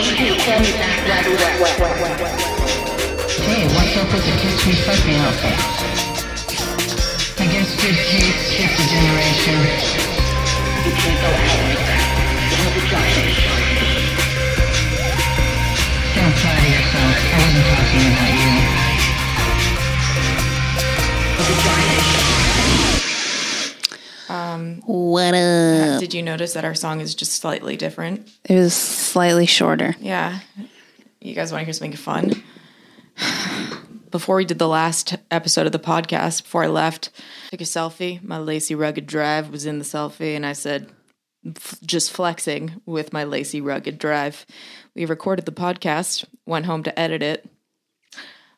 Hey, what's up with the kiss me fuck me outfit? I guess good taste, just a generation. You can't go out like that. Don't flatter yourself. I wasn't talking about you. Um, What up? Did you notice that our song is just slightly different? It was slightly shorter. Yeah. You guys want to hear something fun? Before we did the last episode of the podcast, before I left, took a selfie. My LaCie Rugged Drive was in the selfie, and I said, f- just flexing with my LaCie Rugged Drive. We recorded the podcast, went home to edit it.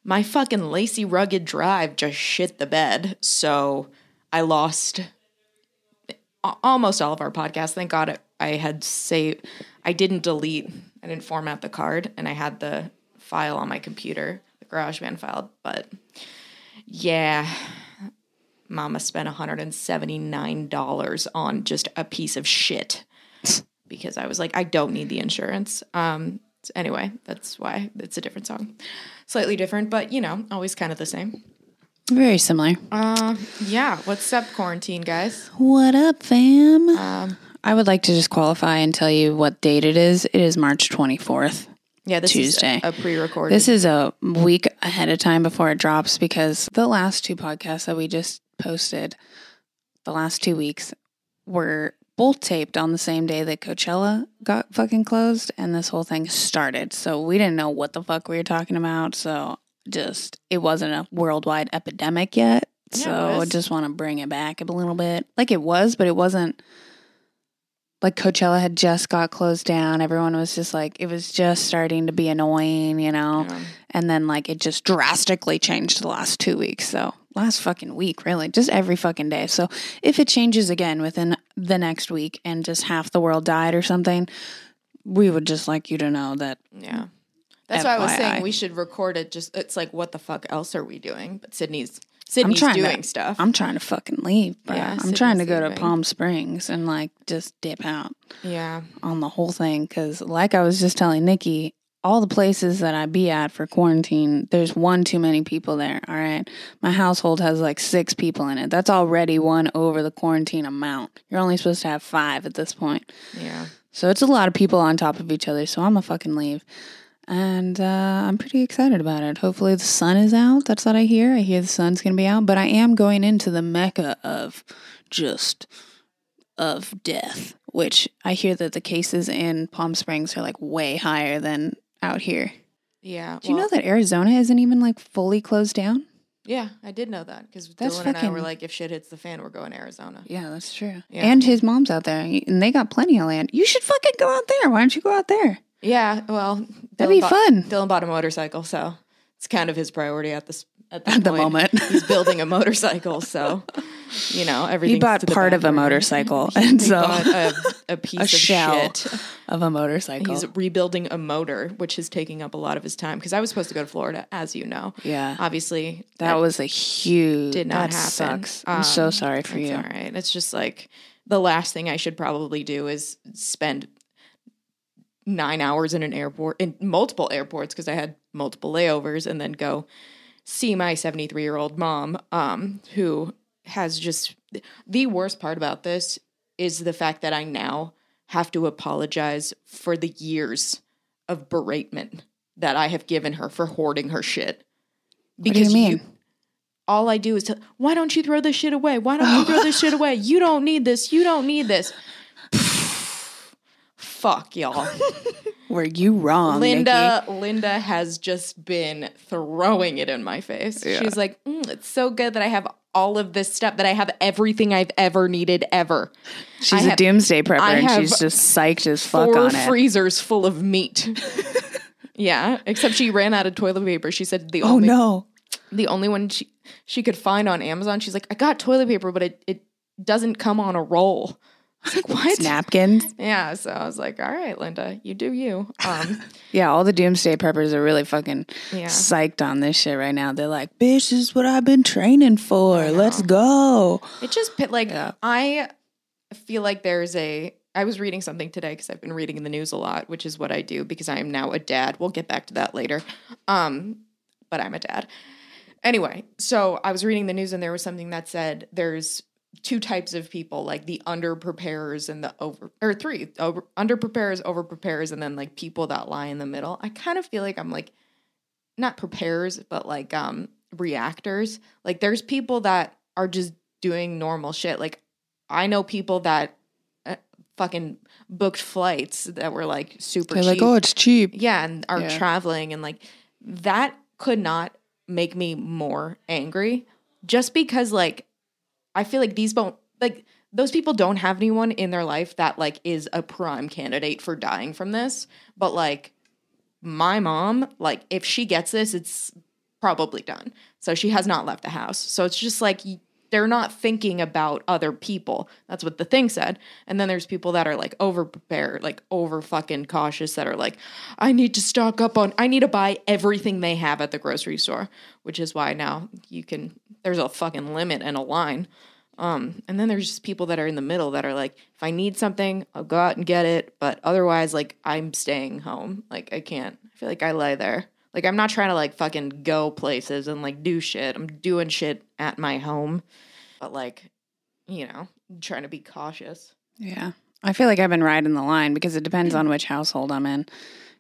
My fucking LaCie Rugged Drive just shit the bed. So I lost almost all of our podcasts. Thank God I had saved. I didn't delete. I didn't format the card, and I had the file on my computer, the GarageBand file. But yeah, Mama spent one hundred and seventy nine dollars on just a piece of shit because I was like, I don't need the insurance. Um. so Anyway, that's why it's a different song, slightly different, but you know, always kind of the same. Very similar. Uh, yeah. What's up, quarantine guys? What up, fam? Um, I would like to just qualify and tell you what date it is. It is March 24th. Yeah, this Tuesday. is a, a pre-recorded. This is a week ahead of time before it drops because the last two podcasts that we just posted, the last two weeks, were both taped on the same day that Coachella got fucking closed and this whole thing started. So we didn't know what the fuck we were talking about. So just, it wasn't a worldwide epidemic yet. Yeah, So I just want to bring it back a little bit. Like it was, but it wasn't like Coachella had just got closed down. Everyone was just like, it was just starting to be annoying, you know? Yeah. And then like it just drastically changed the last two weeks. So last fucking week, really, just every fucking day. So if it changes again within the next week and just half the world died or something, we would just like you to know that Yeah. That's why I was saying we should record it just it's like what the fuck else are we doing? But Sydney's Sydney's trying to- doing stuff. I'm trying to fucking leave, but Yeah, I'm trying to Sydney's go to. Palm Springs and like just dip out. yeah. on the whole thing because like i was just telling nikki all the places that i be at for quarantine there's one too many people there all right my household has like six people in it that's already one over the quarantine amount you're only supposed to have five at this point Yeah. so it's a lot of people on top of each other so i'm a fucking leave and uh, i'm pretty excited about it hopefully the sun is out that's what i hear i hear the sun's gonna be out but i am going into the mecca of just of death, which I hear that the cases in Palm Springs are like way higher than out here. Yeah. Do you know that Arizona isn't even like fully closed down? Yeah, I did know that because Dylan and I were like, if shit hits the fan, we're going to Arizona. Yeah, that's true. Yeah. And his mom's out there, and they got plenty of land. You should fucking go out there. Why don't you go out there? Yeah. Well, That'd be bought- fun. Dylan bought a motorcycle, so it's kind of his priority at this at, At the moment. He's building a motorcycle, so you know everything. He bought part of a motorcycle, and so a, a piece a of shit. of a motorcycle. He's rebuilding a motor, which is taking up a lot of his time because I was supposed to go to Florida, as you know. yeah, Obviously, that was a huge. did not that happen. Sucks. I'm so Um, sorry for you. all right. It's just like the last thing I should probably do is spend nine hours in an airport, in multiple airports, because I had multiple layovers, and then go see my 73 year old mom, um, who has just the worst part about this is the fact that I now have to apologize for the years of beratement that I have given her for hoarding her shit. What do you mean? all I do is tell, why don't you throw this shit away? Why don't you throw this shit away? You don't need this. You don't need this. Fuck y'all. Were you wrong, Linda Linda has just been throwing it in my face. Yeah. She's like, "Mm, it's so good that I have all of this stuff, that I have everything I've ever needed ever. She's I a have doomsday prepper, I and she's just psyched as fuck on it. freezers full of meat. yeah, except she ran out of toilet paper. She said the oh only no! the only one she she could find on Amazon. She's like, I got toilet paper, but it it doesn't come on a roll. I was like, what? Napkins. Yeah, so I was like, all right, Linda, you do you. Um, Yeah, all the doomsday preppers are really fucking Yeah. psyched on this shit right now. They're like, "Bitch, this is what I've been training for. Let's go." it just like Yeah. I feel like there's a I was reading something today because I've been reading in the news a lot, which is what I do because I am now a dad. We'll get back to that later. Um, but I'm a dad. Anyway, so I was reading the news and there was something that said there's two types of people, like the underpreparers and the over or three over underpreparers, overpreparers, and then like people that lie in the middle. I kind of feel like I'm like not preparers, but like um reactors. Like there's people that are just doing normal shit. Like I know people that uh, fucking booked flights that were like super They're cheap. like, oh, it's cheap. yeah, and are Yeah. traveling and like that could not make me more angry just because like I feel like these don't like those people don't have anyone in their life that like is a prime candidate for dying from this, but like my mom, like if she gets this, it's probably done. So she has not left the house. So it's just like they're not thinking about other people. That's what the thing said. And then there's people that are like over prepared, like over fucking cautious that are like, I need to stock up on, I need to buy everything they have at the grocery store, which is why now you can, there's a fucking limit and a line. Um, and then there's just people that are in the middle that are like, if I need something, I'll go out and get it. But otherwise, like, I'm staying home. Like, I can't. I feel like I lie there. Like, I'm not trying to like fucking go places and like do shit. I'm doing shit at my home. But like, you know, trying to be cautious. Yeah. I feel like I've been riding the line because it depends on which household I'm in.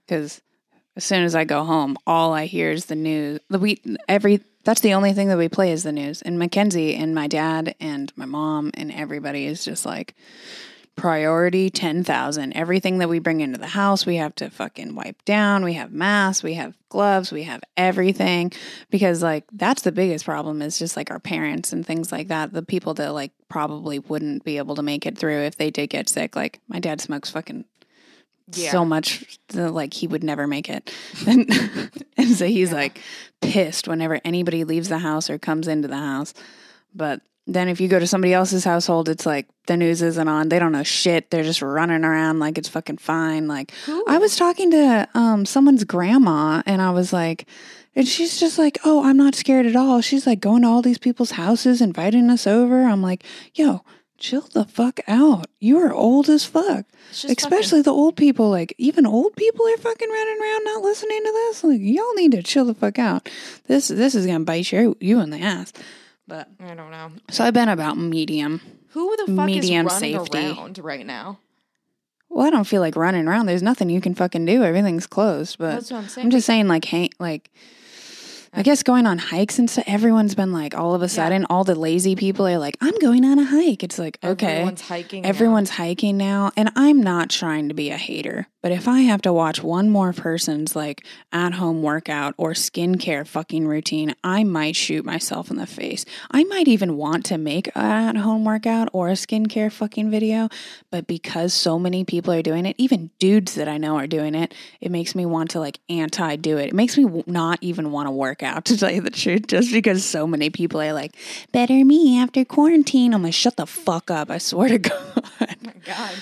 Because as soon as I go home, all I hear is the news. The we every that's the only thing that we play is the news. And Mackenzie and my dad and my mom and everybody is just like priority 10,000. Everything that we bring into the house, we have to fucking wipe down. We have masks, we have gloves, we have everything because like that's the biggest problem is just like our parents and things like that. The people that like probably wouldn't be able to make it through if they did get sick. Like my dad smokes fucking so much that like he would never make it. And, and so he's like pissed whenever anybody leaves the house or comes into the house. But then if you go to somebody else's household, it's like the news isn't on. They don't know shit. They're just running around like it's fucking fine. Like I was talking to um someone's grandma and I was like and she's just like, "Oh, I'm not scared at all." She's like going to all these people's houses, inviting us over. I'm like, "Yo, chill the fuck out. You are old as fuck." Especially the old people, like even old people are fucking running around not listening to this. Like y'all need to chill the fuck out. This this is gonna bite you you in the ass. But I don't know. so I've been about medium. Who the fuck Medium is running safety. around right now? Well, I don't feel like running around. There's nothing you can fucking do. Everything's closed. But That's what I'm saying. I'm just saying, like, hey, like, I guess going on hikes and stuff. Everyone's been like, all of a sudden, all the lazy people are like, I'm going on a hike. It's like, okay, Everyone's hiking. now. Everyone's hiking now, and I'm not trying to be a hater, but if I have to watch one more person's like at home workout or skincare fucking routine, I might shoot myself in the face. I might even want to make an at home workout or a skincare fucking video, but because so many people are doing it, even dudes that I know are doing it, it makes me want to like anti do it. It makes me not even want to work out, to tell you the truth, just because so many people are like, better me after quarantine. I'm like, shut the fuck up. I swear to God. Oh my God.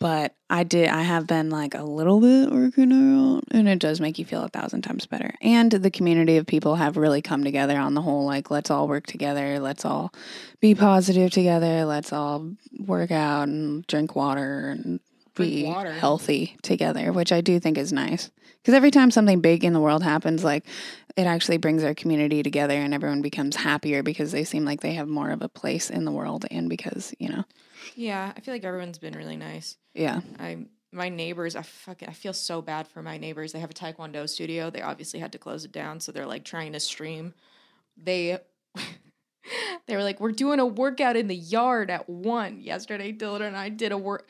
But I did, I have been like a little bit working out, and it does make you feel a thousand times better. And the community of people have really come together on the whole like, let's all work together, let's all be positive together, let's all work out and drink water and be water. healthy together, which I do think is nice. Because every time something big in the world happens, like it actually brings our community together and everyone becomes happier because they seem like they have more of a place in the world and because, you know, Yeah, I feel like everyone's been really nice. yeah. I my neighbors, I fucking I feel so bad for my neighbors. They have a taekwondo studio. They obviously had to close it down, so they're like trying to stream. They they were like, "We're doing a workout in the yard at one." Yesterday, Dylan and I did a work.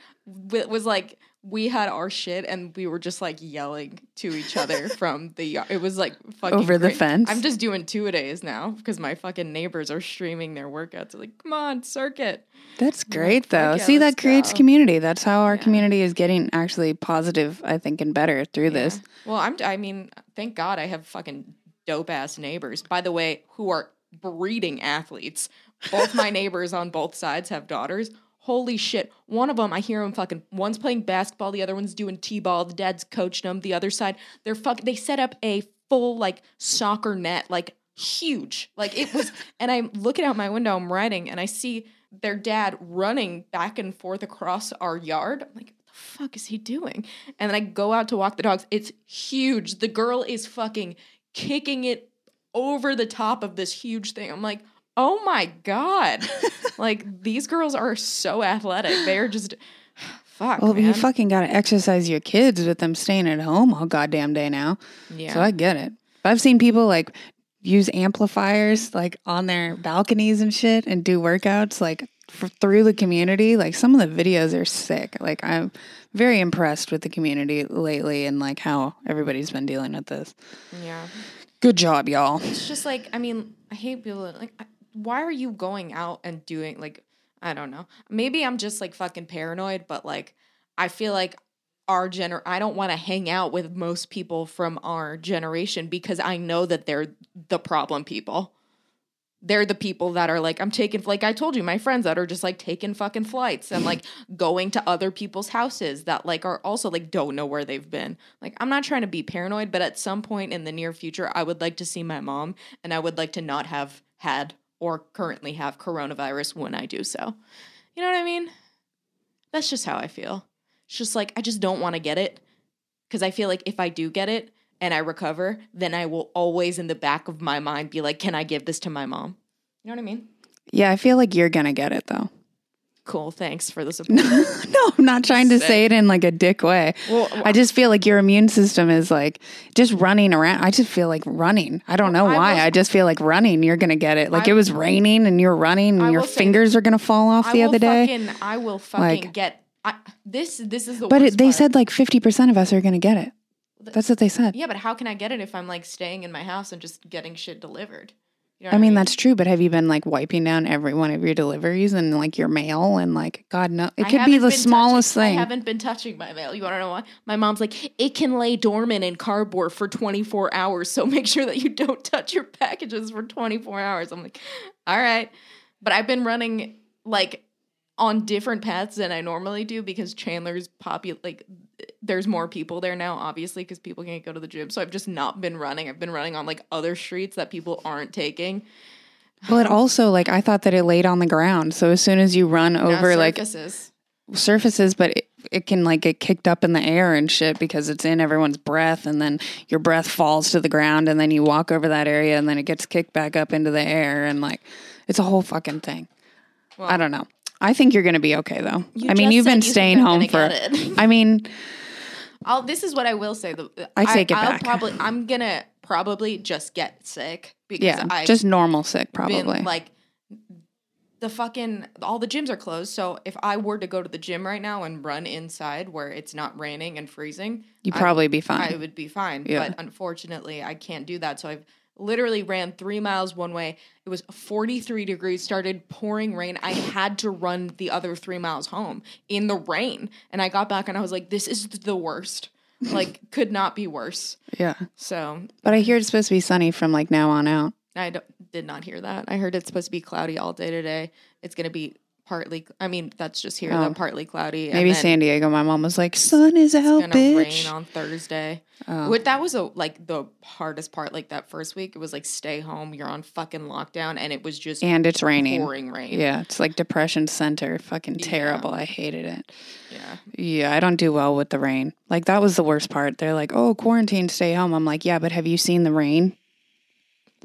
It was like we had our shit and we were just like yelling to each other from the yard. It was like fucking Over the great. fence? I'm just doing two a days now because my fucking neighbors are streaming their workouts. They're like, "Come on, circuit." That's great though. yeah, See, that creates go. community. That's how our Yeah. community is getting actually positive, I think, and better through this. Well, I'm. I mean, thank God I have fucking dope ass neighbors. By the way, who are breeding athletes. Both my neighbors on both sides have daughters. Holy shit! One of them, I hear him fucking. One's playing basketball, the other one's doing t-ball. The dad's coaching them. The other side, they're fuck. They set up a full like soccer net, like huge. Like it was. and I'm looking out my window. I'm riding, and I see their dad running back and forth across our yard. I'm like, what the fuck is he doing? And then I go out to walk the dogs. It's huge. The girl is fucking kicking it over the top of this huge thing. I'm like, oh my God. like these girls are so athletic. They're just fuck. Well, man. you fucking got to exercise your kids with them staying at home all goddamn day now. yeah. So I get it. But I've seen people like use amplifiers like on their balconies and shit and do workouts like f- through the community. Like some of the videos are sick. Like I'm very impressed with the community lately and like how everybody's been dealing with this. yeah. Good job, y'all. It's just like I mean, I hate people that, like. I- Why are you going out and doing like I don't know. Maybe I'm just like fucking paranoid, but like I feel like our gener I don't want to hang out with most people from our generation because I know that they're the problem people. They're the people that are like I'm taking like I told you my friends that are just like taking fucking flights and like going to other people's houses that like are also like don't know where they've been. Like I'm not trying to be paranoid, but at some point in the near future I would like to see my mom and I would like to not have had or currently have coronavirus when I do so. You know what I mean? That's just how I feel. It's just like I just don't want to get it because I feel like if I do get it and I recover, then I will always in the back of my mind be like, can I give this to my mom? You know what I mean? Yeah, I feel like you're gonna get it though. Cool. Thanks for the support. no, I'm not trying to say it in like a dick way. Well, I just feel like your immune system is like just running around. I just feel like running. I don't know I why. will- I just feel like running. You're gonna get it. Like I- it was raining and you're running and your fingers are gonna fall off I the other day. fucking, I will fucking Like- get this. This is the. but worst it, they part. said like 50% of us are gonna get it. That's what they said. Yeah, but how can I get it if I'm like staying in my house and just getting shit delivered? You know I what mean, that's true, but have you been like wiping down every one of your deliveries and like your mail and like God no, it I could be the smallest touching- thing. I haven't been touching my mail. You want to know why? My mom's like, it can lay dormant in cardboard for 24 hours, so make sure that you don't touch your packages for 24 hours. I'm like, all right, but I've been running like on different paths than I normally do because Chandler's popu like there's more people there now, obviously, because people can't go to the gym. So I've just not been running. I've been running on like other streets that people aren't taking. well, it also like I thought that it laid on the ground. So as soon as you run over like surfaces. surfaces, but it, it can like get kicked up in the air and shit because it's in everyone's breath, and then your breath falls to the ground, and then you walk over that area, and then it gets kicked back up into the air, and like it's a whole fucking thing. I don't know. I think you're gonna be okay though. You I mean, you've been you staying home for. I mean, I'll. This is what I will say. The I take it I'll back. Probably, I'm gonna probably just get sick because yeah, I've just normal sick probably. been like the fucking all the gyms are closed. So if I were to go to the gym right now and run inside where it's not raining and freezing, You'd I- probably be fine. I would be fine. Yeah. But unfortunately, I can't do that. So I've literally ran three miles one way. It was 43 degrees, started pouring rain. I had to run the other three miles home in the rain. And I got back and I was like, this is the worst. Like, could not be worse. yeah, So but I hear it's supposed to be sunny from like now on out. I don't, did not hear that. I heard it's supposed to be cloudy all day today. It's going to be partly, I mean, that's just here, Oh. though, partly cloudy. Maybe San Diego. My mom was like, "Sun is out, It's gonna rain on Thursday. Oh. Which that was a like the hardest part. Like that first week, it was like stay home. You're on fucking lockdown, and it was just and it's raining. pouring rain. Yeah, it's like depression center. Fucking terrible. I hated it. yeah. Yeah, I don't do well with the rain. Like that was the worst part. They're like, "Oh, quarantine, stay home." I'm like, "Yeah, but have you seen the rain?"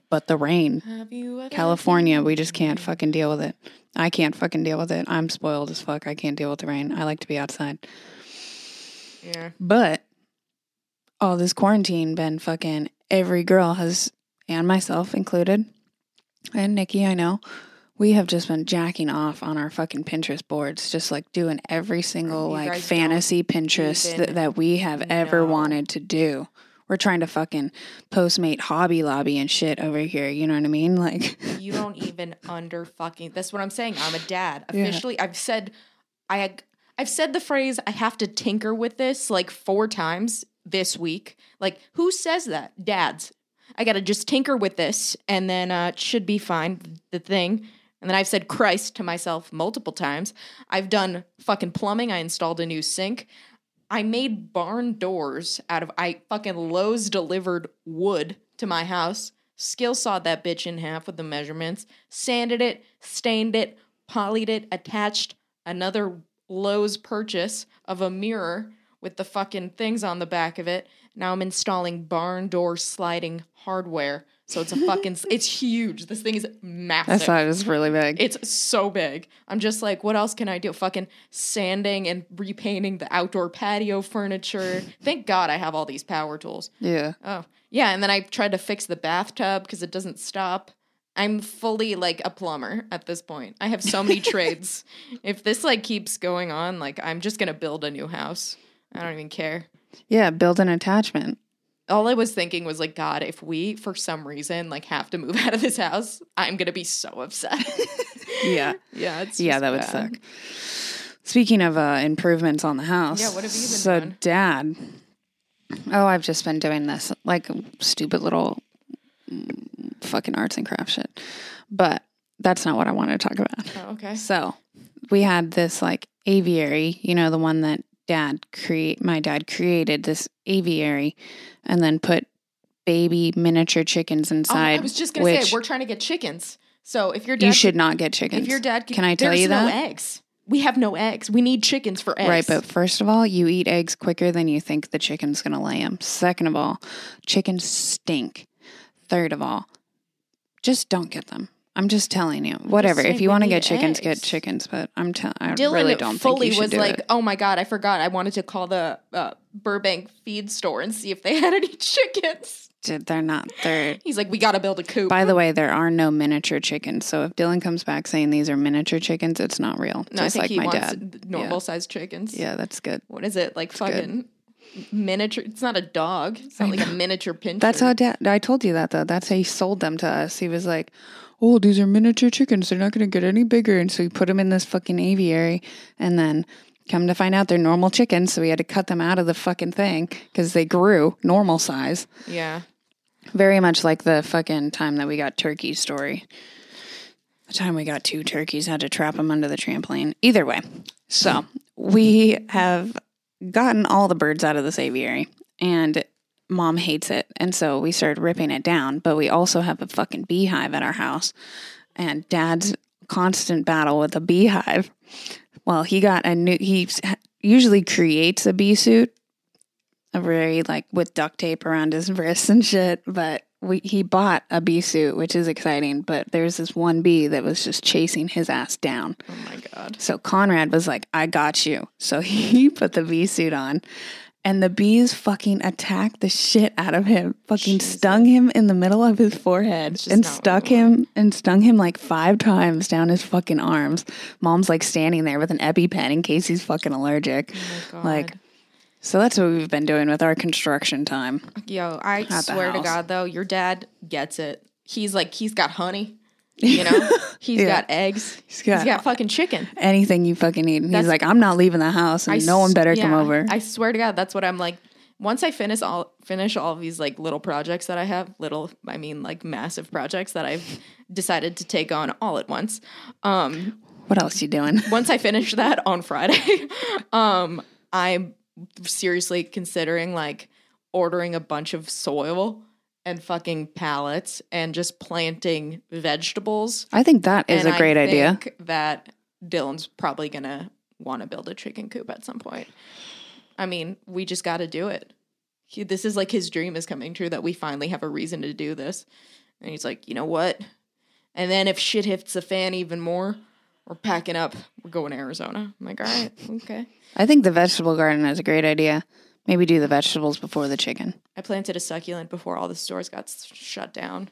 But the rain, Have you ever California, we just can't fucking deal with it. I can't fucking deal with it. I'm spoiled as fuck. I can't deal with the rain. I like to be outside. Yeah. But all this quarantine been fucking every girl has and myself included and Nikki, I know. We have just been jacking off on our fucking Pinterest boards, just like doing every single You like guys fantasy Pinterest even that, that we have ever know. wanted to do. We're trying to fucking postmate Hobby Lobby and shit over here. You know what I mean? Like, You don't even under fucking. That's what I'm saying. I'm a dad. Yeah. Officially, I've said, I I've said the phrase. I have to tinker with this like four times this week. Like, who says that? Dads. I gotta just tinker with this, and then uh, it should be fine. The thing. And then I've said Christ to myself multiple times. I've done fucking plumbing. I installed a new sink. I made barn doors out of I fucking Lowe's delivered wood to my house. Skill sawed that bitch in half with the measurements, sanded it, stained it, polyed it, attached another Lowe's purchase of a mirror with the fucking things on the back of it. Now I'm installing barn door sliding hardware. So it's a fucking, it's huge. This thing is massive. I thought it was really big. It's so big. I'm just like, what else can I do? Fucking sanding and repainting the outdoor patio furniture. Thank God I have all these power tools. yeah. Oh, yeah. And then I tried to fix the bathtub because it doesn't stop. I'm fully like a plumber at this point. I have so many trades. If this like keeps going on, like I'm just gonna build a new house. I don't even care. Yeah, build an attachment. All I was thinking was like, God, if we for some reason like have to move out of this house, I'm gonna be so upset. Yeah. yeah, it's yeah, that would suck. Speaking of uh, improvements on the house. Yeah, what have you been so doing? dad. Oh, I've just been doing this like stupid little mm, fucking arts and crafts shit. But that's not what I wanted to talk about. Oh, okay. So we had this like aviary, you know, the one that dad create my dad created this aviary and then put baby miniature chickens Oh, inside. I was just gonna say we're trying to get chickens. So if your dad you should not get chickens. if your dad Can I tell you no that? eggs. We have no eggs. We need chickens for eggs. Right, but first of all, you eat eggs quicker than you think the chicken's going to lay them. Second of all, chickens stink. Third of all, just don't get them. I'm just telling you. Whatever. If you want to get chickens, get chickens. But I'm telling. I Dylan really don't fully think you was do like, it. "Oh my god, I forgot. I wanted to call the uh, Burbank feed store and see if they had any chickens." Dude, They're not. They're. He's like, "We got to build a coop." By the way, there are no miniature chickens. So if Dylan comes back saying these are miniature chickens, it's not real. no, I just think like he my wants dad. normal sized chickens. Yeah, that's good. What is it like? good. Fucking miniature. It's not a dog. It's not like a miniature pinscher. That's how dad. I told you that though. That's how he sold them to us. He was like, "Oh, these are miniature chickens. They're not going to get any bigger." And so he put them in this fucking aviary, and then come to find out they're normal chickens. So we had to cut them out of the fucking thing because they grew normal size. Yeah. Very much like the fucking time that we got turkey story. The time we got two turkeys, had to trap them under the trampoline. Either way, so we have gotten all the birds out of this aviary, and mom hates it. And so we started ripping it down. But we also have a fucking beehive at our house, and dad's constant battle with a beehive. Well, he got a new, he usually creates a bee suit a very like with duct tape around his wrists and shit. But we he bought a bee suit, which is exciting. But there's this one bee that was just chasing his ass down. Oh my god. So Conrad was like, "I got you." So he put the bee suit on. And the bees fucking attacked the shit out of him. Fucking stung him in the middle of his forehead and stuck him and stung him like five times down his fucking arms. Mom's like standing there with an EpiPen in case he's fucking allergic. Oh. Like, so that's what we've been doing with our construction time. Yo, I swear to. God, though, your dad gets it. He's like, he's got honey. You know, He's Yeah. got eggs. He's got- got, fucking chicken. Anything you fucking need. And he's like, I'm not leaving the house, and I no one better come over. I swear to God, that's what I'm like. Once I finish all finish all these like little projects that I have, little I mean like massive projects that I've decided to take on all at once. Um, what else you doing? once I finish that on Friday, um, I'm seriously considering like ordering a bunch of soil and fucking pallets and just planting vegetables. I think that is and a great I idea. think That Dylan's probably gonna want to build a chicken coop at some point. I mean, we just got to do it. He, this is like his dream is coming true that we finally have a reason to do this. And he's like, you know what? And then if shit hits the fan even more, we're packing up. We're going to Arizona. I'm like, all right, okay. I think the vegetable garden is a great idea. Maybe do the vegetables before the chicken. I planted a succulent before all the stores got s- shut down.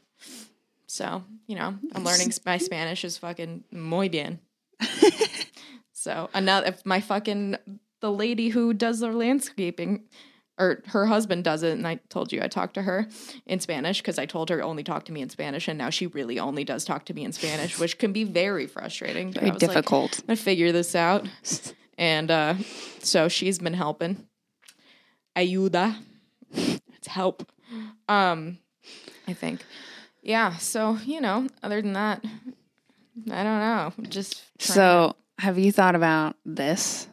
So, you know, I'm learning s- my Spanish is fucking muy bien. so, another, if my fucking, the lady who does the landscaping, or her husband does it, and I told you I talked to her in Spanish because I told her only talk to me in Spanish, and now she really only does talk to me in Spanish, which can be very frustrating. But I Very was like, difficult. I'm gonna figure this out. And uh, so she's been helping. Ayuda. It's help. Um, I think. Yeah. So, you know, other than that, I don't know. Just so, have you thought about this?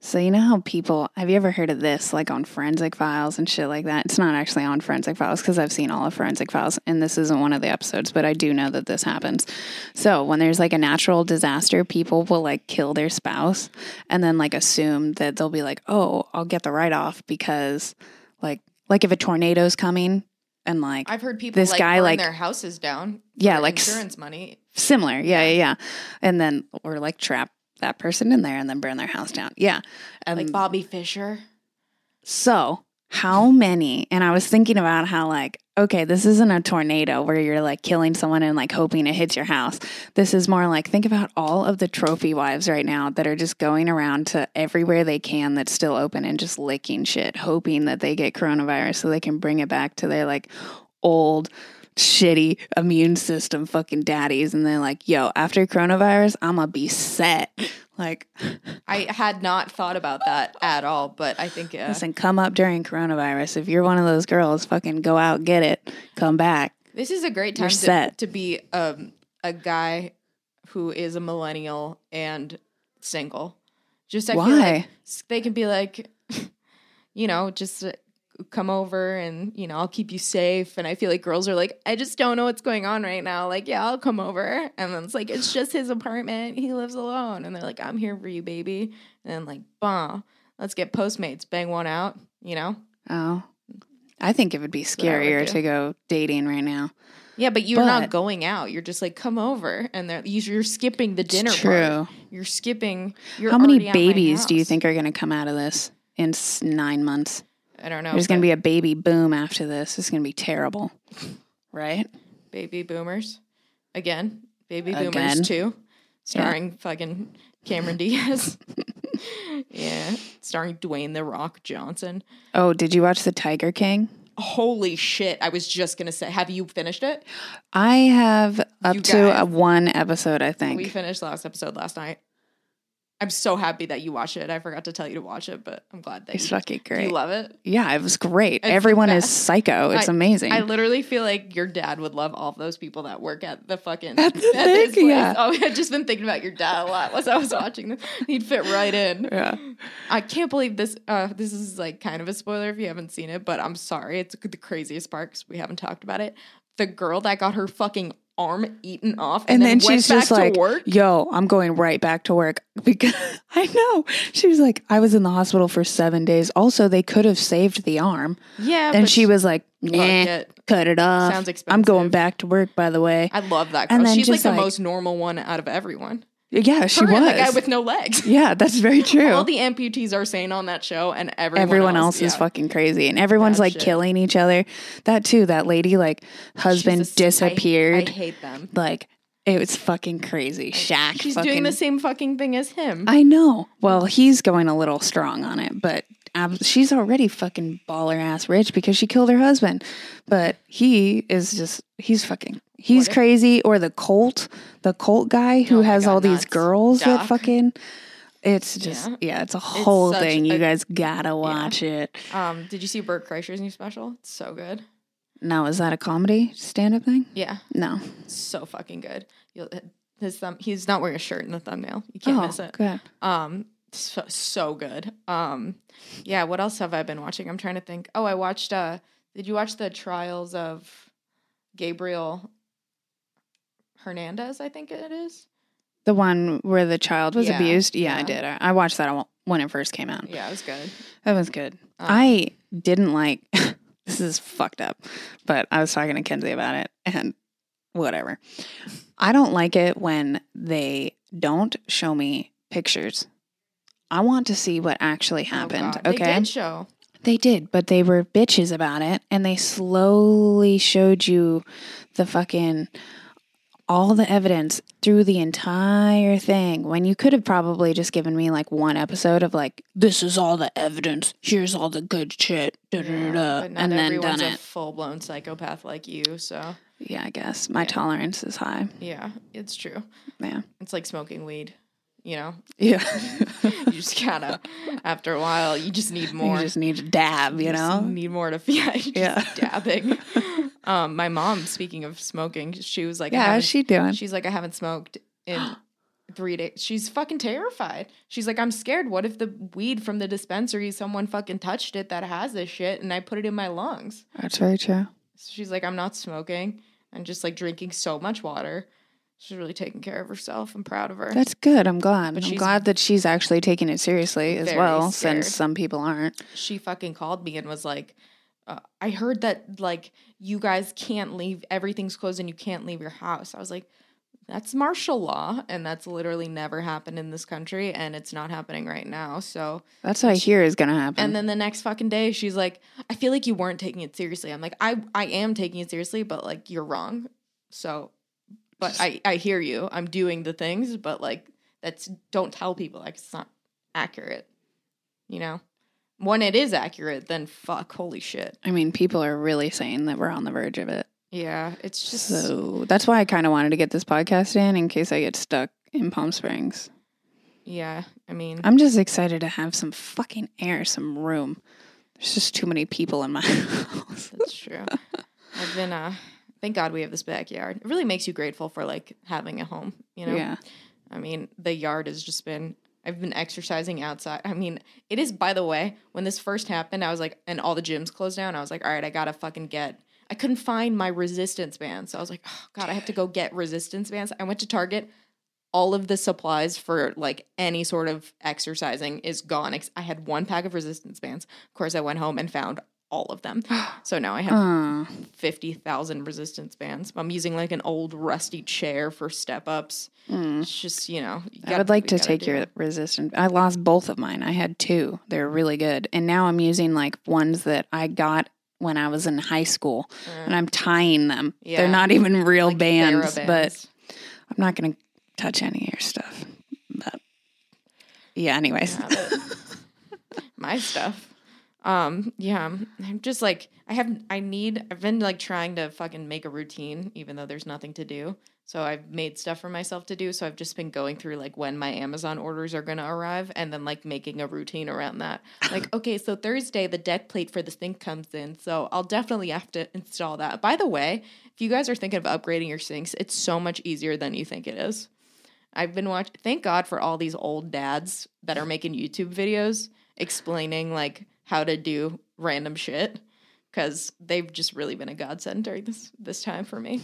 So you know how people have you ever heard of this like on forensic files and shit like that? It's not actually on forensic files because I've seen all of forensic files and this isn't one of the episodes, but I do know that this happens. So when there's like a natural disaster, people will like kill their spouse and then like assume that they'll be like, "Oh, I'll get the write off because like like if a tornado's coming and like I've heard people This like guy, like- their houses down. Yeah, like insurance money. similar. Yeah, yeah, yeah. And then or like trap that person in there and then burn their house down. Yeah. And Like um, Bobby Fisher. So, how many? And I was thinking about how, like, okay, this isn't a tornado where you're like killing someone and like hoping it hits your house. This is more like, think about all of the trophy wives right now that are just going around to everywhere they can that's still open and just licking shit, hoping that they get coronavirus so they can bring it back to their like old, shitty immune system fucking daddies. And they're like, yo, after coronavirus, I'm gonna be set. Like, I had not thought about that at all, but I think uh, Listen, come up during coronavirus. If you're one of those girls, fucking go out, get it, come back. this is a great time to, set. to be um, a guy who is a millennial and single. Just I Why? like they can be like, you know, just uh, come over and you know I'll keep you safe. And I feel like girls are like, I just don't know what's going on right now. Like, yeah, I'll come over. And then it's like, it's just his apartment. He lives alone. And they're like, I'm here for you, baby. And then like, bah, let's get Postmates, bang one out. You know. Oh, I think it would be I would scarier to go dating right now. Yeah, but you're not going out. You're just like come over, and you're skipping the dinner. True. You're skipping. You're How many already at my babies do you think are going to come out of this in nine months? I don't know. There's going to be a baby boom after this. It's going to be terrible, right? baby boomers again. Baby Again? boomers too, starring fucking Cameron Diaz. yeah, starring Dwayne the Rock Johnson. Oh, did you watch The Tiger King? Holy shit! I was just gonna say, have you finished it? I have up You to one episode, I think. We finished last episode last night. I'm so happy that you watch it. I forgot to tell you to watch it, but I'm glad that it's you, fucking great. you love it. yeah, it was great. the Everyone is psycho. It's I- amazing. I literally feel like your dad would love all those people that work at the fucking At the this thing, place. yeah. Oh, I've just been thinking about your dad a lot as I was watching this. He'd fit right in. yeah. I can't believe this. Uh, this is like kind of a spoiler if you haven't seen it, but I'm sorry. It's the craziest part because we haven't talked about it. The girl that got her fucking arm eaten off and, and then, then, went she's back just like, to work. "Yo, I'm going right back to work because I know." She was like, "I was in the hospital for seven days. Also, they could have saved the arm." Yeah, And she was like, "Nah, cut it off. Sounds I'm going back to work." By the way, I love that girl. And then She's like the most normal one out of everyone. Yeah, she Her was. the guy with no legs. yeah, that's very true. All the amputees are sane on that show, and everyone, Everyone else, is yeah. fucking crazy, and everyone's Bad like shit. killing each other. That too. That lady, like, husband She's a s- I- disappeared. I, hate them. like, it was fucking crazy. Shaq. She's fucking, doing the same fucking thing as him. I know. Well, he's going a little strong on it, but ab- she's already fucking baller ass rich because she killed her husband. But he is just he's fucking he's What if- crazy. Or the cult, the cult guy who Oh has God, all these girls that fucking. It's just Yeah. yeah, it's a whole such thing. You guys gotta watch it. Um, did you see Bert Kreischer's new special? It's so good. Now is that a comedy stand up thing? Yeah, No. it's so fucking good. You'll, his thumb. He's not wearing a shirt in the thumbnail. You can't oh, miss it. good. Um, so, so good. Um, yeah. What else have I been watching? I'm trying to think. Oh, I watched. Uh, did you watch the trials of Gabriel Fernandez? I think it is. The one where the child was Yeah, abused. Yeah, I did. I, I watched that when it first came out. Yeah, it was good. That was good. Um, I didn't like. this is fucked up, but I was talking to Kenzie about it, and whatever. I don't like it when they don't show me pictures. I want to see what actually Oh, happened. God. okay, They did show. They did, but they were bitches about it, and they slowly showed you the fucking all the evidence through the entire thing when you could have probably just given me like one episode of like this is all the evidence here's all the good shit da, da, da, but not and then done a it full blown psychopath like you. So yeah i guess my Yeah. tolerance is high yeah, it's true. yeah It's like smoking weed. You know, yeah you just gotta. after a while, you just need more. you just need to dab you just know need more to yeah, just Yeah. dabbing. um, my mom, speaking of smoking, she was like, yeah how's she doing She's like, I haven't smoked in three days. She's fucking terrified. She's like, I'm scared. What if the weed from the dispensary, someone fucking touched it that has this shit and I put it in my lungs? That's very true. So she's like, I'm not smoking and just like drinking so much water. She's really taking care of herself. I'm proud of her. That's good. I'm glad. But I'm glad that she's actually taking it seriously as well, scared. since some people aren't. she fucking called me and was like, uh, I heard that like you guys can't leave, everything's closed and you can't leave your house. I was like, that's martial law and that's literally never happened in this country and it's not happening right now. So, That's what I hear is gonna happen. and then the next fucking day she's like, I feel like you weren't taking it seriously. I'm like, I I am taking it seriously, but like you're wrong. So, but I I hear you. I'm doing the things, but like that's don't tell people like it's not accurate. You know? When it is accurate, then fuck, holy shit. I mean, people are really saying that we're on the verge of it. Yeah, it's just So that's why I kind of wanted to get this podcast in in case I get stuck in Palm Springs. yeah. I mean, I'm just excited to have some fucking air, some room. There's just too many people in my house. that's true. I've been uh thank God we have this backyard. It really makes you grateful for like having a home, you know? Yeah. I mean, the yard has just been. I've been exercising outside. I mean, it is. By the way, when this first happened, I was like, and all the gyms closed down. I was like, all right, I gotta fucking get. I couldn't find my resistance bands, so I was like, oh god, I have to go get resistance bands. I went to Target. All of the supplies for like any sort of exercising is gone. I had one pack of resistance bands. Of course, I went home and found all of them. So now I have Uh, fifty thousand resistance bands. I'm using like an old rusty chair for step ups. It's just you know. you I gotta would like to take your resistance. I lost both of mine. I had two. They're really good. And now I'm using like ones that I got when I was in high school and I'm tying them. Yeah. They're not even real like bands, TheraBands. but I'm not going to touch any of your stuff. But yeah, anyways. Yeah, my stuff. Um, yeah, I'm I'm just like I have. I need. I've been like trying to fucking make a routine, even though there's nothing to do. So I've made stuff for myself to do. So I've just been going through like when my Amazon orders are gonna arrive, and then like making a routine around that. Like, okay, so Thursday the deck plate for the sink comes in, so I'll definitely have to install that. By the way, if you guys are thinking of upgrading your sinks, it's so much easier than you think it is. I've been watching. Thank God for all these old dads that are making YouTube videos explaining like how to do random shit because they've just really been a godsend during this this time for me.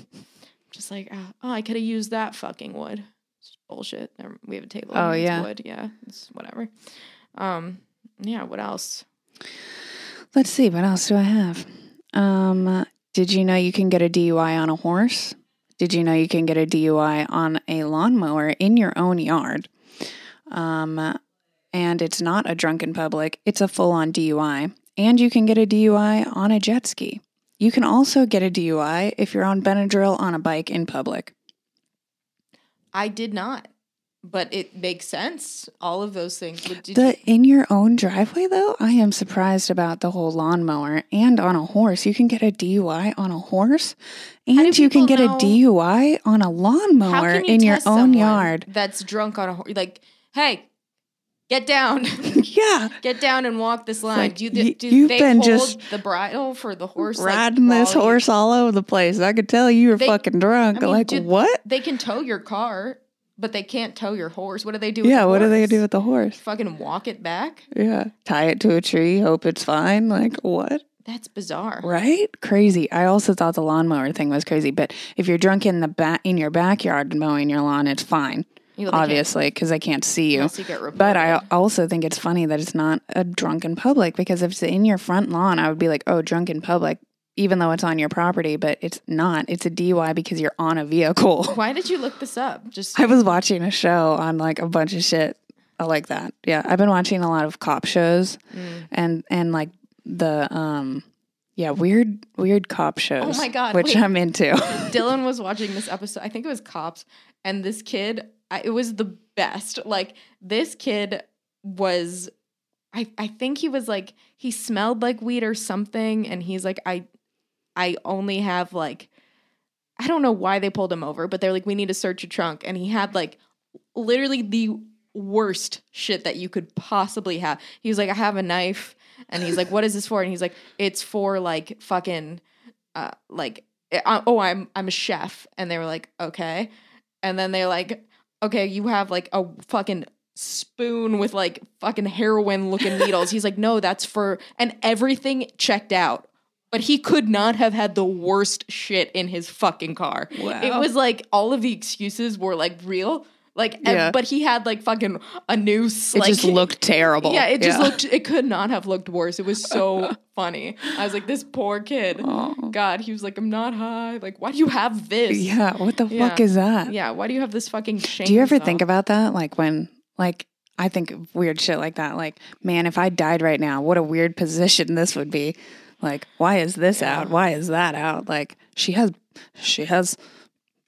Just like, oh, oh, I could have used that fucking wood. It's bullshit. We have a table. Oh, yeah. wood. Yeah, it's whatever. Um, yeah. What else? Let's see. What else do I have? Um, did you know you can get a DUI on a horse? Did you know you can get a DUI on a lawnmower in your own yard? Um, and it's not a drunken public, it's a full on DUI. And you can get a DUI on a jet ski. You can also get a DUI if you're on Benadryl on a bike in public. I did not, but it makes sense. All of those things. The in your own driveway, though, I am surprised about the whole lawnmower and on a horse. You can get a DUI on a horse, and you can get a DUI on a lawnmower you in your own yard. That's drunk on a horse. Like, hey, get down. yeah, get down and walk this line. like, do y- do you've they been hold just the bridle for the horse? like, riding this horse all over the place. I could tell you were They- fucking drunk. I mean, like do- what? They can tow your car, but they can't tow your horse. What do they do? With Yeah, the what do they do with the horse? Fucking walk it back? Yeah, tie it to a tree, hope it's fine. Like what? That's bizarre. Right? Crazy. I also thought the lawnmower thing was crazy, but if you're drunk in the back in your backyard mowing your lawn, it's fine. You know, they can't- obviously, because I can't see you. You. But I also think it's funny that it's not a drunken public because if it's in your front lawn, I would be like, oh, drunken public, even though it's on your property, but it's not. It's a DUI because you're on a vehicle. Why did you look this up? Just I was watching a show on like a bunch of shit I like that. Yeah, I've been watching a lot of cop shows Mm. and and like the um yeah, weird weird cop shows. Oh my God, which wait. I'm into. Dylan was watching this episode. I think it was Cops, and this kid, I, it was the best. Like this kid was, I I think he was like he smelled like weed or something, and he's like I, I only have like, I don't know why they pulled him over, but they're like we need to search your trunk, and he had like literally the worst shit that you could possibly have. He was like I have a knife, and he's like what is this for? And he's like it's for like fucking uh, like uh, oh i'm i'm a chef and they were like okay and then they're like okay, you have like a fucking spoon with like fucking heroin looking needles. He's like, no, that's for, and everything checked out. But he could not have had the worst shit in his fucking car. It was like all of the excuses were like real. Like, ev- Yeah. but he had like fucking a noose. It like, just looked terrible. Yeah, it just looked. It could not have looked worse. It was so funny. I was like, this poor kid. God, he was like, I'm not high. Like, why do you have this? Yeah. What the Yeah. fuck is that? Yeah, why do you have this fucking shame? Do you ever think about that? Like when, like, I think weird shit like that. Like, man, if I died right now, what a weird position this would be. Like, why is this out? Why is that out? Like, she has, she has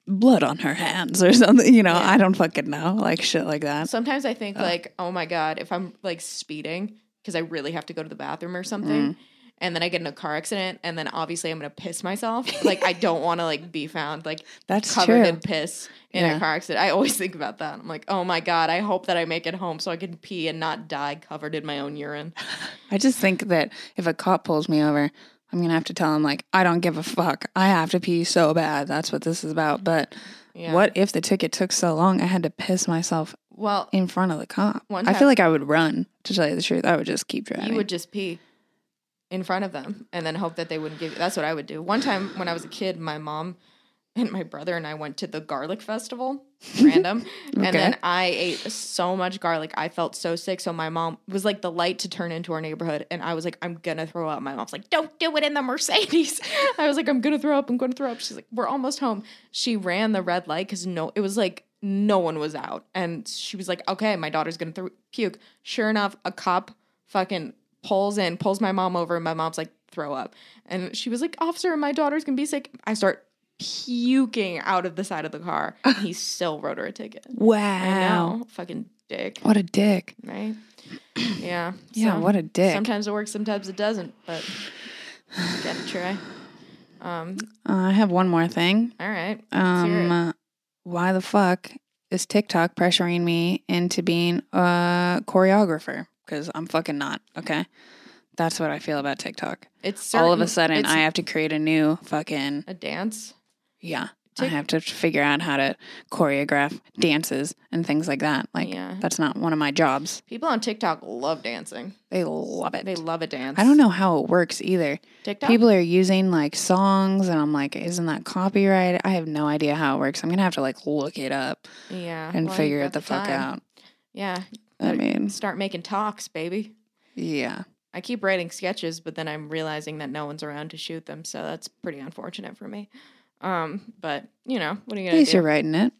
blood on her hands or something. You know, I don't fucking know. Like shit like that. Sometimes I think like, oh my god, if I'm like speeding because I really have to go to the bathroom or something, Mm. and then I get in a car accident, and then obviously I'm gonna piss myself. like I don't want to like be found like That's covered true. in piss in Yeah. a car accident. I always think about that. I'm like, oh my god, I hope that I make it home so I can pee and not die covered in my own urine. I just think that if a cop pulls me over, I'm gonna have to tell him like, I don't give a fuck. I have to pee so bad. That's what this is about. But Yeah. what if the ticket took so long? I had to piss myself Well, in front of the cop. One I feel like I would run. To tell you the truth, I would just keep driving. you would just pee in front of them and then hope that they wouldn't give you. That's what I would do. One time when I was a kid, my mom and my brother and I went to the garlic festival, random, Okay. and then I ate so much garlic. I felt so sick. So my mom was like the light to turn into our neighborhood, and I was like, I'm gonna throw up. My mom's like, Don't do it in the Mercedes. I was like, I'm gonna throw up. I'm gonna throw up. She's like, We're almost home. She ran the red light because no, it was like no one was out, and she was like, Okay, my daughter's gonna throw puke. Sure enough, a cop fucking pulls in, pulls my mom over, and my mom's like, throw up. And she was like, Officer, my daughter's gonna be sick. I start puking out of the side of the car. And he still wrote her a ticket. I wow. know. Fucking dick. What a dick. Right? Yeah. Yeah, so what a dick. Sometimes it works, sometimes it doesn't, but gotta try. Uh, I have one more thing. All right. Let's hear it. Um, uh, why the fuck is TikTok pressuring me into being a choreographer? Because I'm fucking not. Okay, that's what I feel about TikTok. It's All of a sudden, I have to create a new fucking a dance. Yeah. I have to figure out how to choreograph dances and things like that. Like Yeah. that's not one of my jobs. People on TikTok love dancing. They love it. They love a dance. I don't know how it works either. TikTok. People are using like songs, and I'm like, isn't that copyright? I have no idea how it works. I'm gonna have to like look it up yeah. and well, figure it the, fuck time. out. Yeah. I mean, Start making talks, baby. yeah. I keep writing sketches, but then I'm realizing that no one's around to shoot them, so that's pretty unfortunate for me. Um, but you know, what are you gonna At least do? you're writing it,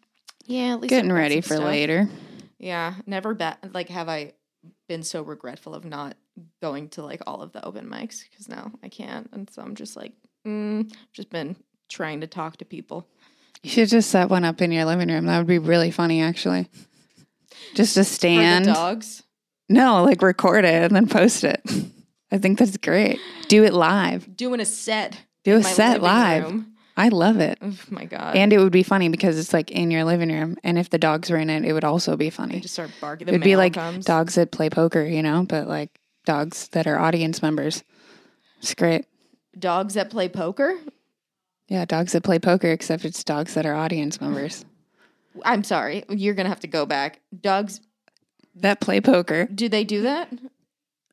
Yeah, at least getting I've ready for stuff. later. Yeah, never bet like have I been so regretful of not going to like all of the open mics because now I can't, and so I'm just like, mm, just been trying to talk to people. You should just set one up in your living room. That would be really funny, actually. Just For stand. the dogs, No, like record it and then post it. I think that's great. Do it live. doing a set. Do a set live. room. I love it. Oh my god! And it would be funny because it's like in your living room. And if the dogs were in it, it would also be funny. just start barking. The It'd be like comes. dogs that play poker, you know, but like dogs that are audience members. It's great. dogs that play poker. Yeah, dogs that play poker, except it's dogs that are audience members I'm sorry, you're gonna have to go back. Dogs, that play poker. do they do that?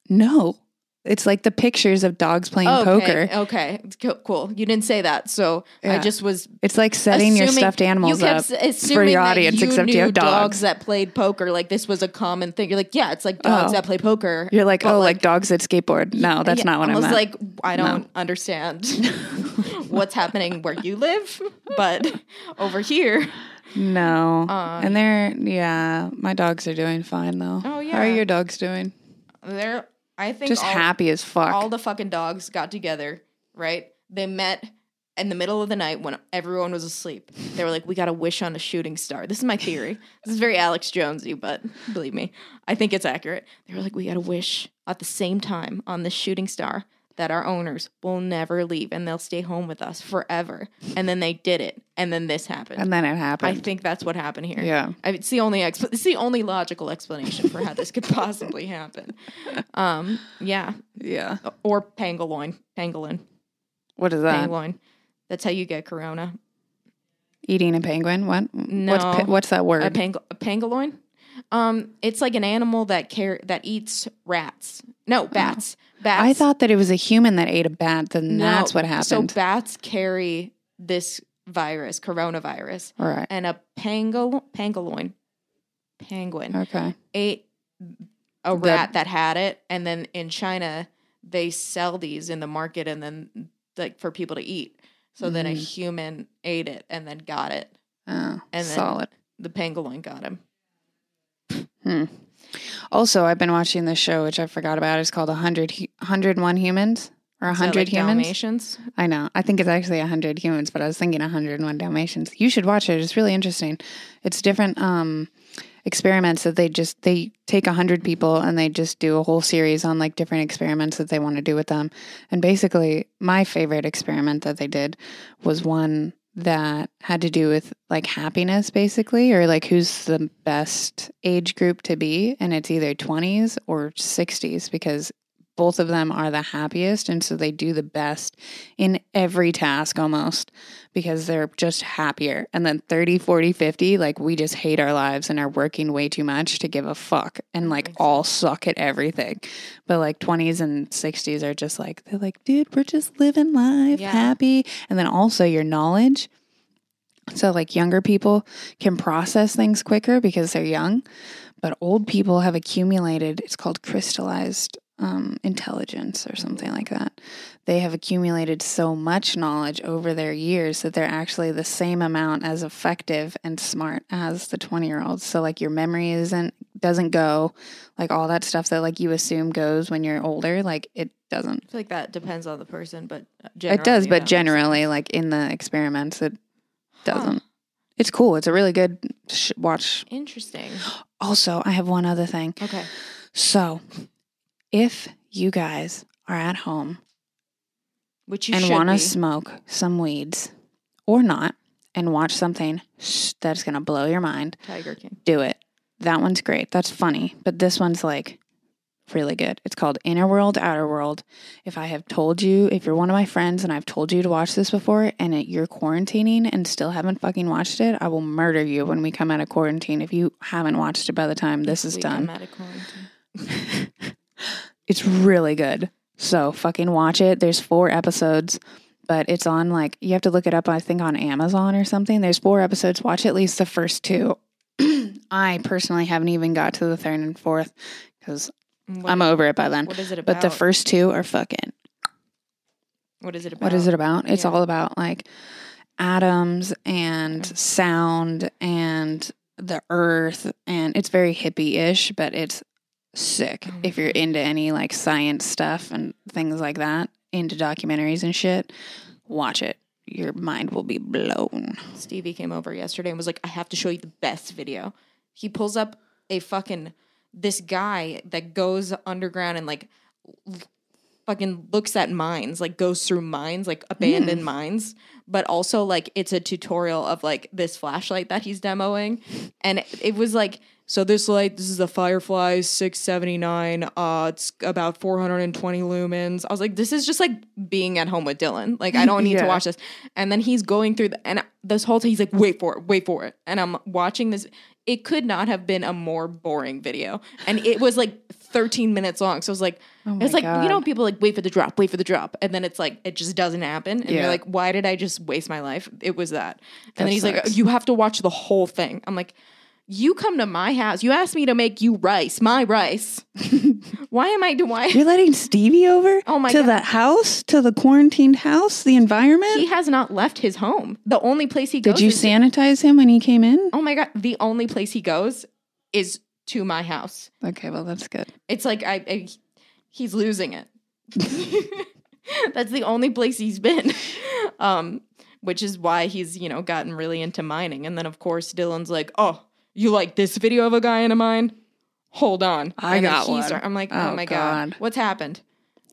No, it's like the pictures of dogs playing okay, poker. Okay, Co- cool. You didn't say that, so I Yeah. just was It's like setting your assuming- stuffed animals you up kept assuming for your that audience, you except knew you have dogs. that played poker. Like this was a common thing. You're like, yeah, it's like dogs Oh. that play poker. You're like, But, oh, like, dogs that skateboard. No, that's yeah, not what I was meant. like, I don't understand what's happening where you live, but over here, no, and um, they're yeah, my dogs are doing fine though. Oh, yeah. how yeah. are your dogs doing? they're. I think Just all, happy as fuck. all the fucking dogs got together, right? They met in the middle of the night when everyone was asleep. They were like, "We got to wish on a shooting star." This is my theory. This is very Alex Jonesy, but believe me, I think it's accurate. They were like, "We got to wish at the same time on this shooting star that our owners will never leave and they'll stay home with us forever." And then they did it, and then this happened. and then it happened. I think that's what happened here. Yeah. I, it's the only exp- it's the only logical explanation for how this could possibly happen. Um, yeah, yeah. or pangolin, pangolin, What is that? pangolin. That's how you get corona. Eating a penguin? What? What's, No. pa- what's that word? A, pang- a pangolin. Um, it's like an animal that car- that eats rats. No, bats. Bats. I thought that it was a human that ate a bat. Then No. that's what happened. So bats carry this virus, coronavirus, All right. and a pangol pangolin, penguin Okay. ate a The- rat that had it, and then in China they sell these in the market, and then like for people to eat. So then a Mm. human ate it and then got it. Oh, And then- solid. The pangolin got him. Hmm. Also, I've been watching this show, which I forgot about. It's called 100, hu- 101 Humans or Is 100 like Humans. Dalmatians. I know. I think it's actually 100 Humans, but I was thinking 101 Dalmatians. You should watch it. It's really interesting. It's different um, experiments that they just they take 100 people and they just do a whole series on like different experiments that they want to do with them. And basically, my favorite experiment that they did was one that had to do with like happiness basically or like who's the best age group to be and it's either 20s or 60s because both of them are the happiest and so they do the best in every task almost because they're just happier. And then 30 40 50 like we just hate our lives and are working way too much to give a fuck and like all suck at everything. But like 20s and 60s are just like they're like dude we're just living life Yeah. happy. And then also your knowledge. So like younger people can process things quicker because they're young but old people have accumulated it's called crystallized um, intelligence or something like that. They have accumulated so much knowledge over their years that they're actually the same amount as effective and smart as the 20 year olds so like your memory isn't doesn't go like all that stuff that like you assume goes when you're older like it doesn't. I feel like that depends on the person, but uh, it does but generally like in the experiments it doesn't. It's cool. It's a really good sh- watch. Interesting. also i have one other thing. Okay. so if you guys are at home Which you and want to smoke some weeds or not and watch something that's going to blow your mind, Tiger King. do it. That one's great. That's funny. But this one's like really good. It's called Inner World, Outer World. If I have told you, if you're one of my friends and I've told you to watch this before and it, you're quarantining and still haven't fucking watched it, I will murder you when we come out of quarantine if you haven't watched it by the time this is done. come out of quarantine. It's really good. So fucking watch it. There's four episodes, but it's on like you have to look it up. I think on Amazon or something. There's four episodes. Watch at least the first two. I personally haven't even got to the third and fourth because I'm over it by then. what is it about? But the first two are fucking. what is it about? What is it about? It's Yeah. all about like atoms and sound and the earth, and it's very hippie ish, but it's sick Oh, if you're into any like science stuff and things like that, into documentaries and shit. Watch it. Your mind will be blown. Stevie came over yesterday and was like, I have to show you the best video. He pulls up a fucking this guy that goes underground and like l- fucking looks at mines, like goes through mines, like abandoned mm. mines, but also like it's a tutorial of like this flashlight that he's demoing. And it was like, so this light, this is a Firefly 679. Uh, it's about 420 lumens. I was like, this is just like being at home with Dylan. Like, I don't need to watch this. And then he's going through the, and this whole time he's like, wait for it, wait for it. And I'm watching this. It could not have been a more boring video. And it was like 13 minutes long. So I was like, Oh it's like, God. you know, people like, wait for the drop, wait for the drop. And then it's like, it just doesn't happen. And Yeah. you're like, why did I just waste my life? It was that. And That then he's like, you have to watch the whole thing. I'm like, you come to my house. You asked me to make you rice, my rice. why am I doing? Why? You're letting Stevie over Oh my to God. the house, to the quarantined house, the environment. He has not left his home. The only place he goes. Did you sanitize him when he came in? Oh my god! The only place he goes is to my house. Okay, well that's good. It's like I, I he's losing it. That's the only place he's been. Um, which is why he's, you know, gotten really into mining. And then of course Dylan's like, Oh, you like this video of a guy in a mine? Hold on. I And got one. start- I'm like, oh, Oh, my god. God. What's happened?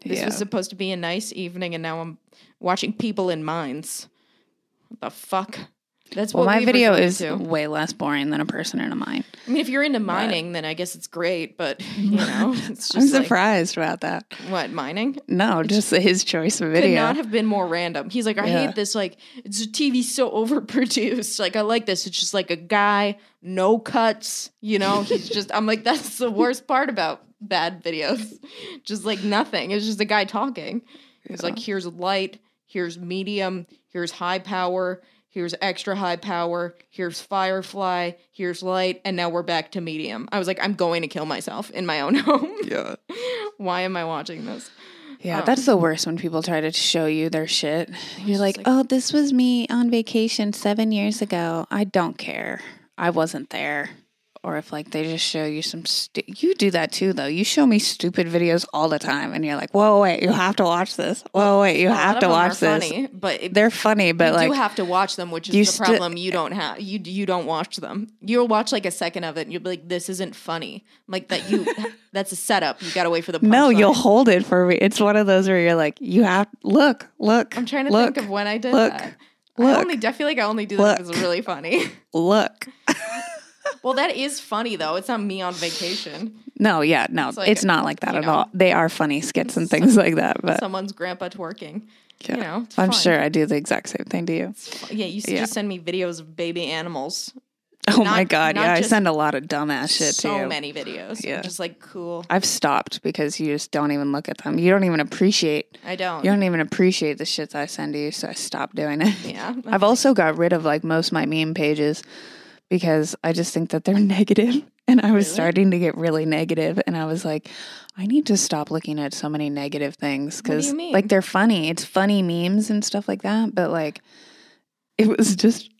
This Yeah. was supposed to be a nice evening and now I'm watching people in mines. What the fuck? That's Well, what my video is to. way less boring than a person in a mine. I mean, if you're into mining, then I guess it's great. But you know, it's just I'm like, surprised about that. what mining No, just his choice of video could not have been more random. He's like, I Yeah. hate this. Like, it's a TV so overproduced. Like, I like this. It's just like a guy, no cuts. You know, he's just. I'm like, that's the worst part about bad videos. Just like nothing. It's just a guy talking. It's like, here's light. Here's medium. Here's high power. Here's extra high power. Here's Firefly. Here's light. And now we're back to medium. I was like, I'm going to kill myself in my own home. yeah. Why am I watching this? Yeah, um, that's the worst when people try to show you their shit. You're like, like- oh, this was me on vacation seven years ago. I don't care. I wasn't there. Or if like they just show you some, stu- you do that too though. You show me stupid videos all the time, and you're like, whoa, wait, you have to watch this. Whoa, wait, you A have to watch this. Funny, but it, They're funny, but like you like, do have to watch them, which is you the problem. You don't have you you don't watch them. You'll watch like a second of it, and you'll be like, "This isn't funny." Like that you that's a setup. You got to wait for the no, punchline. you'll hold it for me. It's one of those where you're like, you have look, look. I'm trying to look, think of when I did look, that. look. I only I feel like I only do that because it's really funny. look. well, that is funny though. It's not me on vacation. No, yeah, no, it's, like, not like that at know. all. They are funny skits and things like that, but Someone's grandpa twerking. yeah. You know, it's I'm fun. sure I do the exact same thing to you. Yeah, you Yeah. just send me videos of baby animals. Oh my god, yeah, I send a lot of dumbass shit so to you. many videos. Yeah. Just like cool. I've stopped because you just don't even look at them. You don't even appreciate. I don't. You don't even appreciate the shit I send to you, so I stopped doing it. yeah. I've also got rid of like most of my meme pages because I just think that they're negative. And I was Really? starting to get really negative, and I was like, I need to stop looking at so many negative things because like they're funny. It's funny memes and stuff like that, but like it was just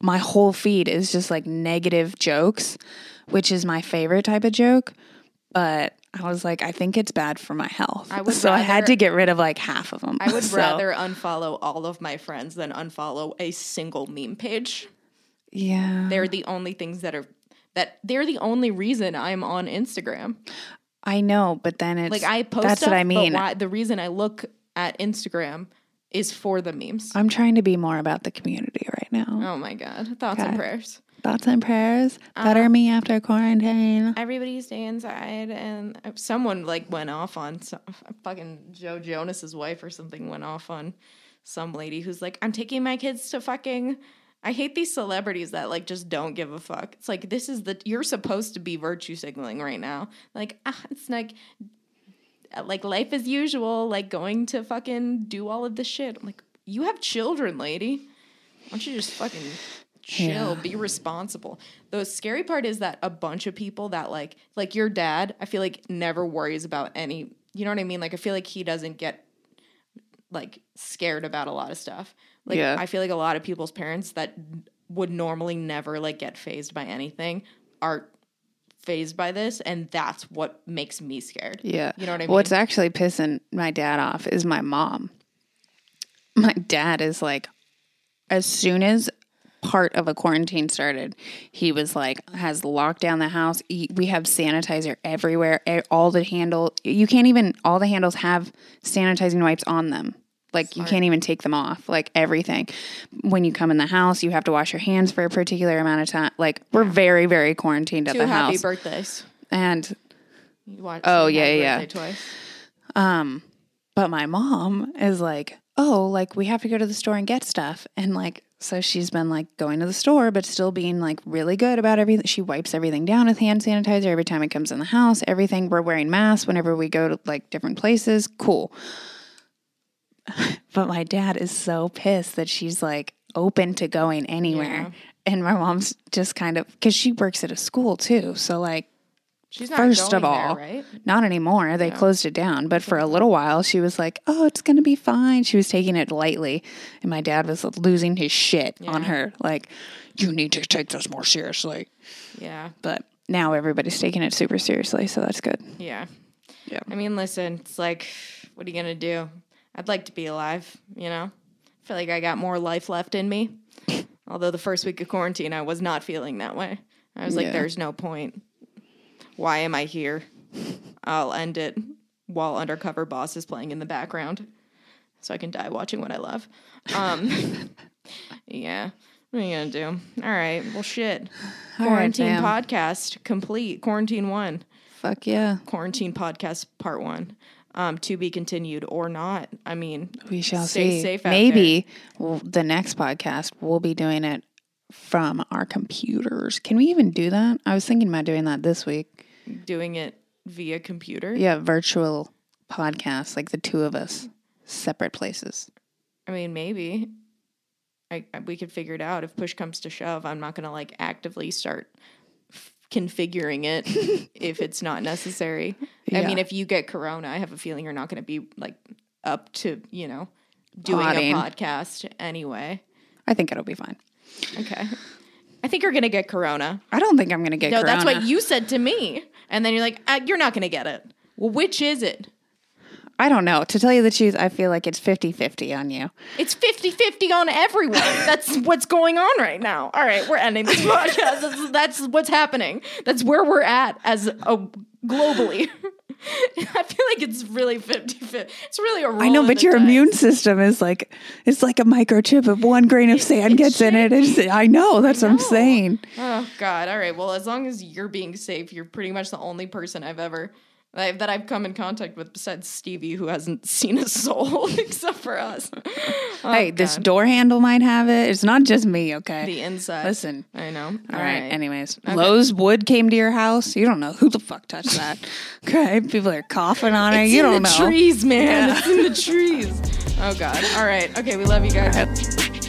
my whole feed is just like negative jokes, which is my favorite type of joke. But I was like, I think it's bad for my health. I so I had to get rid of like half of them. I would So, rather unfollow all of my friends than unfollow a single meme page. Yeah. They're the only things that are that they're the only reason I'm on Instagram. I know, but then it's Like I post That's stuff, what I mean. But why, the reason I look at Instagram is for the memes. I'm trying to be more about the community right now. Oh my god! Thoughts and prayers. Thoughts and prayers. Uh, Better me after quarantine. Everybody stay inside, and someone like went off on some, fucking Joe Jonas's wife or something went off on some lady who's like, "I'm taking my kids to fucking." I hate these celebrities that like just don't give a fuck. It's like this is the you're supposed to be virtue signaling right now. Like ah, it's like like life as usual, like going to fucking do all of this shit. I'm like, you have children, lady. Why don't you just fucking chill, Yeah. be responsible? The scary part is that a bunch of people that like like your dad, I feel like never worries about any you know what I mean? Like I feel like he doesn't get like scared about a lot of stuff. Like Yeah. I feel like a lot of people's parents that would normally never like get phased by anything are phased by this and that's what makes me scared. Yeah. You know what I mean? What's actually pissing my dad off is my mom. My dad is like, as soon as part of a quarantine started, he was like, has locked down the house. We have sanitizer everywhere. All the handle, you can't even, all the handles have sanitizing wipes on them. Like you can't even take them off. Like everything. When you come in the house, you have to wash your hands for a particular amount of time. Like we're very, very quarantined at Two the happy house. birthdays. and You watch Oh, yeah, yeah. Twice. um, but my mom is like, oh, like we have to go to the store and get stuff. And like, so she's been like going to the store, but still being like really good about everything. She wipes everything down with hand sanitizer every time it comes in the house, everything. We're wearing masks whenever we go to like different places. Cool. but my dad is so pissed that she's like open to going anywhere. Yeah. And my mom's just kind of, because she works at a school too. So like, She's not First of all, there, right? not anymore. They closed it down. But for a little while, she was like, oh, it's going to be fine. She was taking it lightly. And my dad was losing his shit on her. Like, you need to take this more seriously. Yeah, But now everybody's taking it super seriously. So that's good. yeah, Yeah. I mean, listen, it's like, what are you gonna do? I'd like to be alive. You know, I feel like I got more life left in me. Although the first week of quarantine, I was not feeling that way. I was like, Yeah. there's no point. Why am I here? I'll end it while Undercover Boss is playing in the background, so I can die watching what I love. Um, yeah, What are you gonna do? All right. Well, shit. All right, Quarantine podcast complete. Quarantine one. Fuck yeah. Quarantine podcast part one. Um, to be continued or not. I mean, We shall Stay see. safe out Maybe the next podcast we'll be doing it from our computers. Can we even do that? I was thinking about doing that this week. doing it via computer. Yeah, virtual podcast, like the two of us, separate places. I mean, maybe. I, we could figure it out if push comes to shove. I'm not gonna like actively start configuring it if it's not necessary. I mean, if you get corona, I have a feeling you're not gonna be like up to you know doing Potting. a podcast anyway. I think it'll be fine. Okay. I think you're gonna get corona. I don't think I'm gonna get No, corona. that's what you said to me, and then you're like, uh, "You're not gonna get it." Well, which is it? I don't know. To tell you the truth, I feel like it's 50-50 on you. It's 50 50 on everyone. That's what's going on right now. All right, we're ending this podcast. That's, that's what's happening. That's where we're at as a globally. I feel like it's really 50 50. It's really a I know, but your dice. immune system is like it's like a microchip. If one grain of sand it gets in it, it's, I know. That's what I'm saying. Oh, God. All right. Well, as long as you're being safe, you're pretty much the only person I've ever. That I've come in contact with besides Stevie, who hasn't seen a soul except for us. Oh, hey, this door handle might have it. It's not just me, okay? the inside. Listen. I know. All right. Anyways, Lowe's wood came to your house. You don't know who the fuck touched that. okay. People are coughing on it. You don't the know. trees, man. Yeah. It's in the trees. Oh God. All right. Okay. We love you guys.